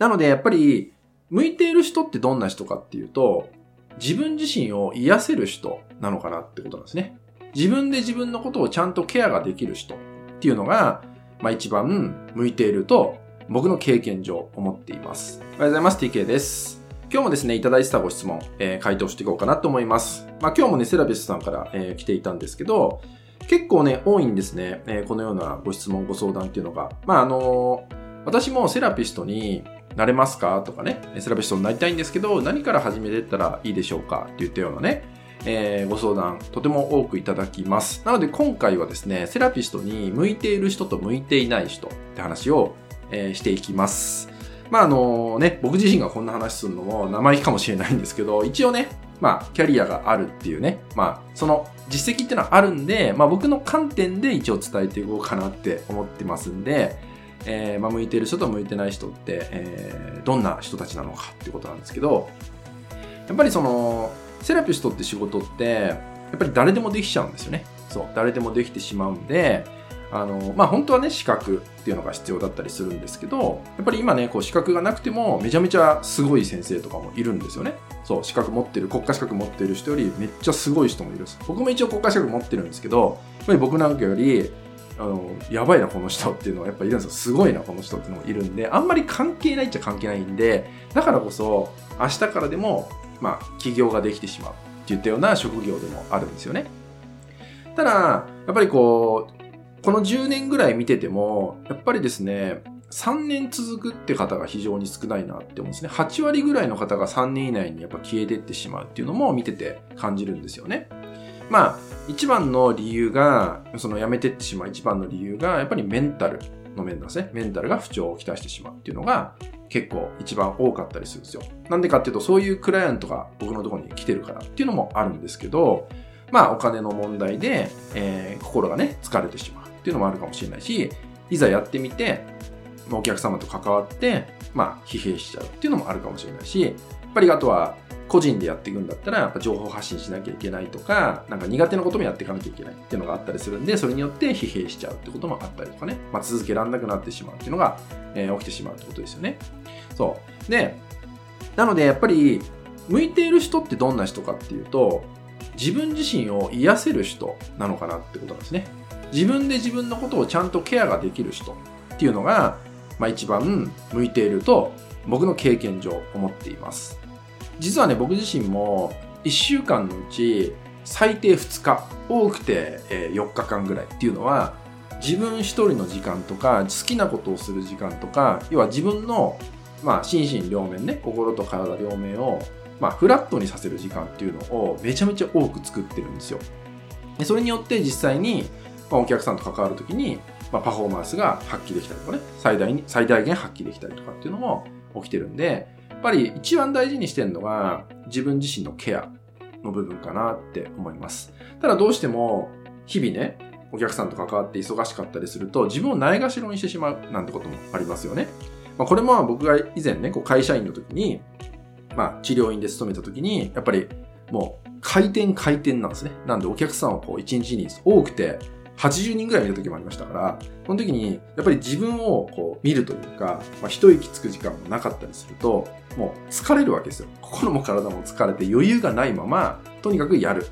なのでやっぱり、向いている人ってどんな人かっていうと、自分自身を癒せる人なのかなってことなんですね。自分で自分のことをちゃんとケアができる人っていうのが、まあ一番向いていると僕の経験上思っています。おはようございます。TK です。今日もですね、いただいてたご質問、えー、回答していこうかなと思います。まあ今日もね、セラピストさんから、えー、来ていたんですけど、結構ね、多いんですね、えー、このようなご質問、ご相談っていうのが。まああの私もセラピストになれますか？とかね、セラピストになりたいんですけど、何から始めていったらいいでしょうか？って言ったようなね、えー、ご相談とても多くいただきます。なので今回はですね、セラピストに向いている人と向いていない人って話を、えー、していきます。まああのね、僕自身がこんな話するのも生意気かもしれないんですけど、一応ね、まあキャリアがあるっていうね、まあその実績っていうのはあるんで、まあ僕の観点で一応伝えていこうかなって思ってますんで、えー、まあ向いてる人と向いてない人って、えー、どんな人たちなのかっていうことなんですけど、やっぱりその、セラピストって仕事って、やっぱり誰でもできちゃうんですよね。そう、誰でもできてしまうんで、あの、まあ、本当はね、資格っていうのが必要だったりするんですけど、やっぱり今ね、こう資格がなくても、めちゃめちゃすごい先生とかもいるんですよね。そう、資格持ってる、国家資格持ってる人よりめっちゃすごい人もいるんです。僕も一応国家資格持ってるんですけど、やっぱり僕なんかより、あの、やばいな、この人っていうのはやっぱいるんですよ。すごいな、この人っていうのもいるんで、あんまり関係ないっちゃ関係ないんで、だからこそ、明日からでも、まあ、起業ができてしまう。って言ったような職業でもあるんですよね。ただ、やっぱりこう、この10年ぐらい見てても、やっぱりですね、3年続くって方が非常に少ないなって思うんですね。8割ぐらいの方が3年以内にやっぱ消えてってしまうっていうのも見てて感じるんですよね。まあ、一番の理由が、その辞めてってしまう一番の理由が、やっぱりメンタルの面なんですね。メンタルが不調をきたしてしまうっていうのが、結構一番多かったりするんですよ。なんでかっていうと、そういうクライアントが僕のところに来てるからっていうのもあるんですけど、まあお金の問題で、えー、心がね、疲れてしまうっていうのもあるかもしれないし、いざやってみて、お客様と関わって、まあ疲弊しちゃうっていうのもあるかもしれないし、やっぱりあとは個人でやっていくんだったら、やっぱ情報発信しなきゃいけないとか、なんか苦手なこともやっていかなきゃいけないっていうのがあったりするんで、それによって疲弊しちゃうってこともあったりとかね、まあ、続けられなくなってしまうっていうのが、えー、起きてしまうってことですよね。そう。で、なのでやっぱり、向いている人ってどんな人かっていうと、自分自身を癒せる人なのかなってことなんですね。自分で自分のことをちゃんとケアができる人っていうのが、まあ一番向いていると僕の経験上思っています。実はね、僕自身も1週間のうち最低2日、多くて4日間ぐらいっていうのは、自分一人の時間とか、好きなことをする時間とか、要は自分の、まあ、心身両面ね、心と体両面を、まあ、フラットにさせる時間っていうのをめちゃめちゃ多く作ってるんですよ。でそれによって実際に、まあ、お客さんと関わるときに、まあ、パフォーマンスが発揮できたりとかね、最大に、最大限発揮できたりとかっていうのも起きてるんで、ぱり一番大事にしてるのが自分自身のケアの部分かなって思います。ただどうしても日々ね、お客さんと関わって忙しかったりすると自分をないがしろにしてしまうなんてこともありますよね。まあ、これも僕が以前ね、こう会社員の時に、まあ治療院で勤めた時に、やっぱりもう回転回転なんですね。なんでお客さんをこう1日に多くて80人ぐらい見た時もありましたから、その時に、やっぱり自分をこう見るというか、まあ、一息つく時間もなかったりすると、もう疲れるわけですよ。心も体も疲れて余裕がないまま、とにかくやる。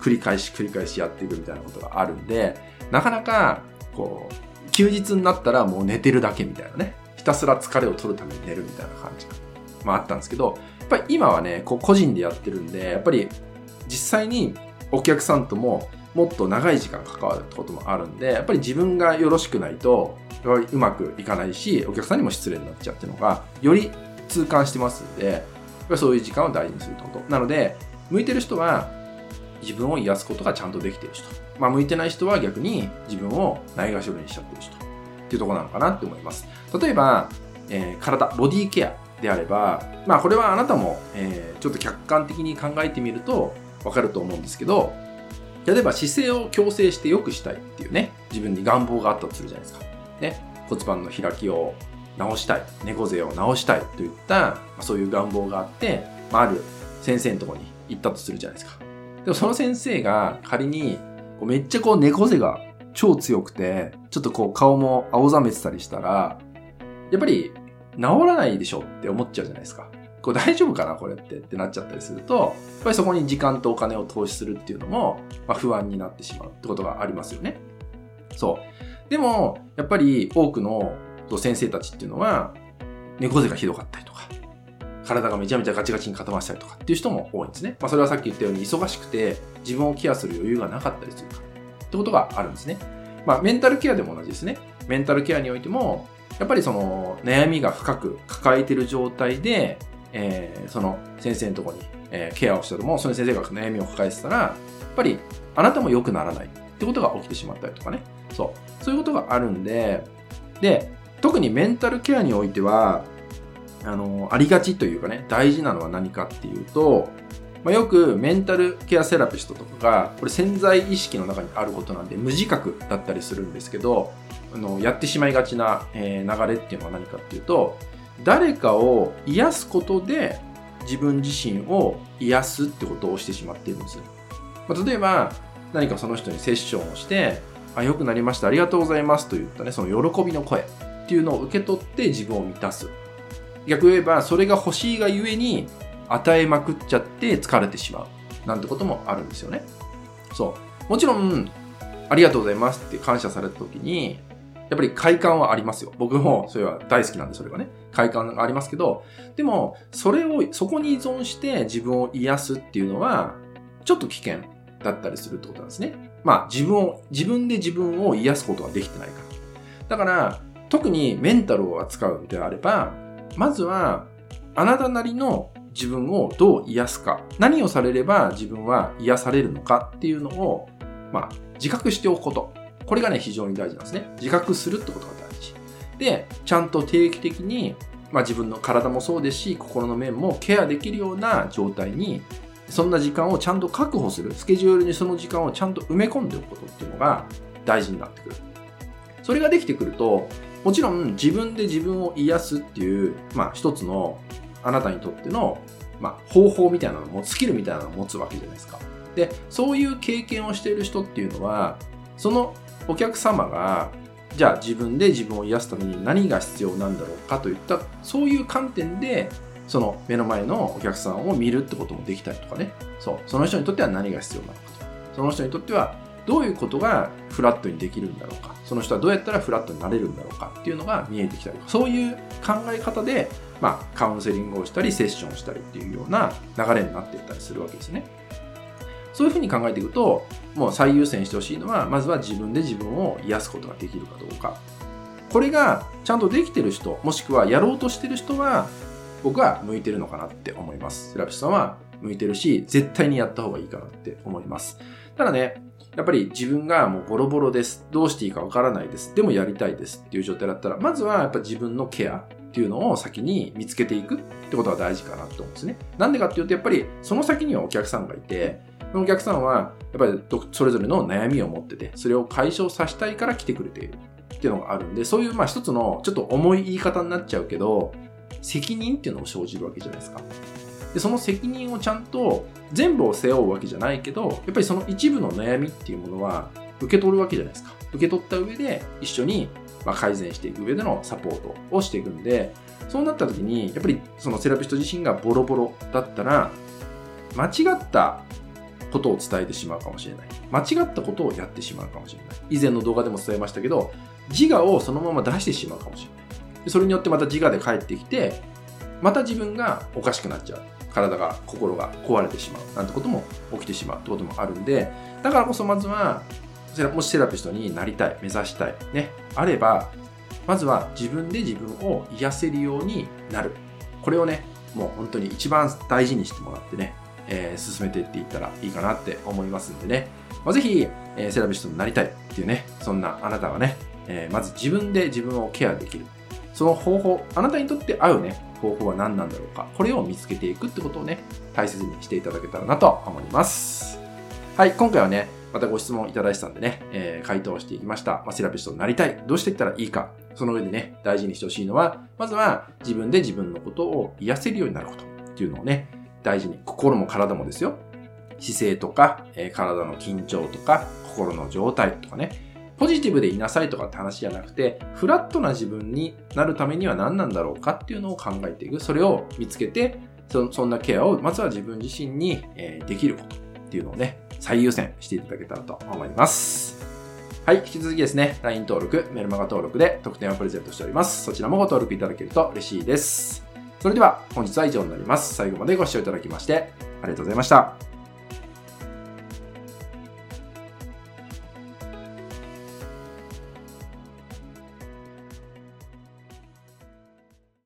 繰り返し繰り返しやっていくみたいなことがあるんで、なかなか、こう、休日になったらもう寝てるだけみたいなね。ひたすら疲れを取るために寝るみたいな感じが、まあ、あったんですけど、やっぱり今はね、こう個人でやってるんで、やっぱり実際にお客さんとももっと長い時間関わるってこともあるんで、やっぱり自分がよろしくないと、うまくいかないし、お客さんにも失礼になっちゃうっていうのが、より痛感してますんで、そういう時間を大事にするってこと。なので、向いてる人は自分を癒すことがちゃんとできてる人。まあ、向いてない人は逆に自分をないがしろにしちゃってる人。っていうところなのかなって思います。例えば、えー、体、ボディケアであれば、まあこれはあなたも、えー、ちょっと客観的に考えてみるとわかると思うんですけど、例えば姿勢を矯正して良くしたいっていうね、自分に願望があったとするじゃないですか。ね、骨盤の開きを直したい、猫背を直したいといった、そういう願望があって、まあ、ある先生のところに行ったとするじゃないですか。でもその先生が仮に、めっちゃこう猫背が超強くて、ちょっとこう顔も青ざめてたりしたら、やっぱり治らないでしょって思っちゃうじゃないですか。これ大丈夫かなこれってってなっちゃったりすると、やっぱりそこに時間とお金を投資するっていうのも、まあ、不安になってしまうってことがありますよね。そう。でも、やっぱり多くの先生たちっていうのは、猫背がひどかったりとか、体がめちゃめちゃガチガチに固まったりとかっていう人も多いんですね。まあ、それはさっき言ったように忙しくて自分をケアする余裕がなかったりするかってことがあるんですね。まあ、メンタルケアでも同じですね。メンタルケアにおいても、やっぱりその悩みが深く抱えている状態で、えー、その先生のとこに、えー、ケアをしたとも、その先生が悩みを抱えてたら、やっぱりあなたも良くならないってことが起きてしまったりとかね。そう。そういうことがあるんで、で、特にメンタルケアにおいては、あの、ありがちというかね、大事なのは何かっていうと、まあ、よくメンタルケアセラピストとかが、これ潜在意識の中にあることなんで、無自覚だったりするんですけど、あの、やってしまいがちな、えー、流れっていうのは何かっていうと、誰かを癒すことで自分自身を癒すってことをしてしまっているんですよ。まあ、例えば、何かその人にセッションをして、あ、良くなりました、ありがとうございますといったね、その喜びの声っていうのを受け取って自分を満たす。逆言えば、それが欲しいがゆえに与えまくっちゃって疲れてしまう。なんてこともあるんですよね。そう。もちろん、ありがとうございますって感謝された時に、やっぱり快感はありますよ。僕もそれは大好きなんで、それがね。快感がありますけど、でも、それを、そこに依存して自分を癒すっていうのは、ちょっと危険だったりするってことなんですね。まあ、自分を、自分で自分を癒すことができてないから。だから、特にメンタルを扱うのであれば、まずは、あなたなりの自分をどう癒すか、何をされれば自分は癒されるのかっていうのを、まあ、自覚しておくこと。これがね、非常に大事なんですね。自覚するってことが大事。で、ちゃんと定期的に、まあ自分の体もそうですし、心の面もケアできるような状態に、そんな時間をちゃんと確保する。スケジュールにその時間をちゃんと埋め込んでおくことっていうのが大事になってくる。それができてくると、もちろん自分で自分を癒すっていう、まあ一つのあなたにとっての、まあ方法みたいなのも、スキルみたいなのを持つわけじゃないですか。で、そういう経験をしている人っていうのは、そのお客様が、じゃあ自分で自分を癒すために何が必要なんだろうかといった、そういう観点で、その目の前のお客さんを見るってこともできたりとかね。そう。その人にとっては何が必要なのかと。その人にとってはどういうことがフラットにできるんだろうか。その人はどうやったらフラットになれるんだろうかっていうのが見えてきたりとか、そういう考え方で、まあ、カウンセリングをしたり、セッションをしたりっていうような流れになっていったりするわけですね。そういうふうに考えていくと、もう最優先してほしいのは、まずは自分で自分を癒すことができるかどうか。これがちゃんとできてる人、もしくはやろうとしてる人は、僕は向いてるのかなって思います。セラピストさんは向いてるし、絶対にやった方がいいかなって思います。ただね、やっぱり自分がもうボロボロです。どうしていいかわからないです。でもやりたいですっていう状態だったら、まずはやっぱ自分のケアっていうのを先に見つけていくってことが大事かなと思うんですね。なんでかっていうと、やっぱりその先にはお客さんがいて、のお客さんはやっぱりそれぞれの悩みを持ってて、それを解消させたいから来てくれているっていうのがあるんで、そういうまあ一つのちょっと重い言い方になっちゃうけど、責任っていうのも生じるわけじゃないですか。で、その責任をちゃんと全部を背負うわけじゃないけど、やっぱりその一部の悩みっていうものは受け取るわけじゃないですか。受け取った上で一緒に改善していく上でのサポートをしていくんで、そうなった時に、やっぱりそのセラピスト自身がボロボロだったら、間違ったことを伝えてしまうかもしれない。間違ったことをやってしまうかもしれない。以前の動画でも伝えましたけど、自我をそのまま出してしまうかもしれない。それによってまた自我で帰ってきて、また自分がおかしくなっちゃう。体が、心が壊れてしまうなんてことも起きてしまうってこともあるんで、だからこそまずは、もしセラピストになりたい、目指したい、ね、あれば、まずは自分で自分を癒せるようになる。これをね、もう本当に一番大事にしてもらってね、えー、進めていっていったらいいかなって思いますんでね。まあ、ぜひ、えー、セラピストになりたいっていうね、そんなあなたはね、えー、まず自分で自分をケアできる。その方法、あなたにとって合うね、方法は何なんだろうか。これを見つけていくってことをね、大切にしていただけたらなと思います。はい、今回はね、またご質問いただいてたんでね、えー、回答していきました。まあ、セラピストになりたい。どうしていったらいいか。その上でね、大事にしてほしいのは、まずは自分で自分のことを癒せるようになることっていうのをね、大事に、心も体もですよ。姿勢とか、え、体の緊張とか、心の状態とかね、ポジティブでいなさいとかって話じゃなくて、フラットな自分になるためには何なんだろうかっていうのを考えていく。それを見つけて、そそんなケアをまずは自分自身に、え、できることっていうのをね、最優先していただけたらと思います。はい、引き続きですね、LINE 登録、メルマガ登録で特典をプレゼントしております。そちらもご登録いただけると嬉しいです。それでは本日は以上になります。最後までご視聴いただきましてありがとうございました。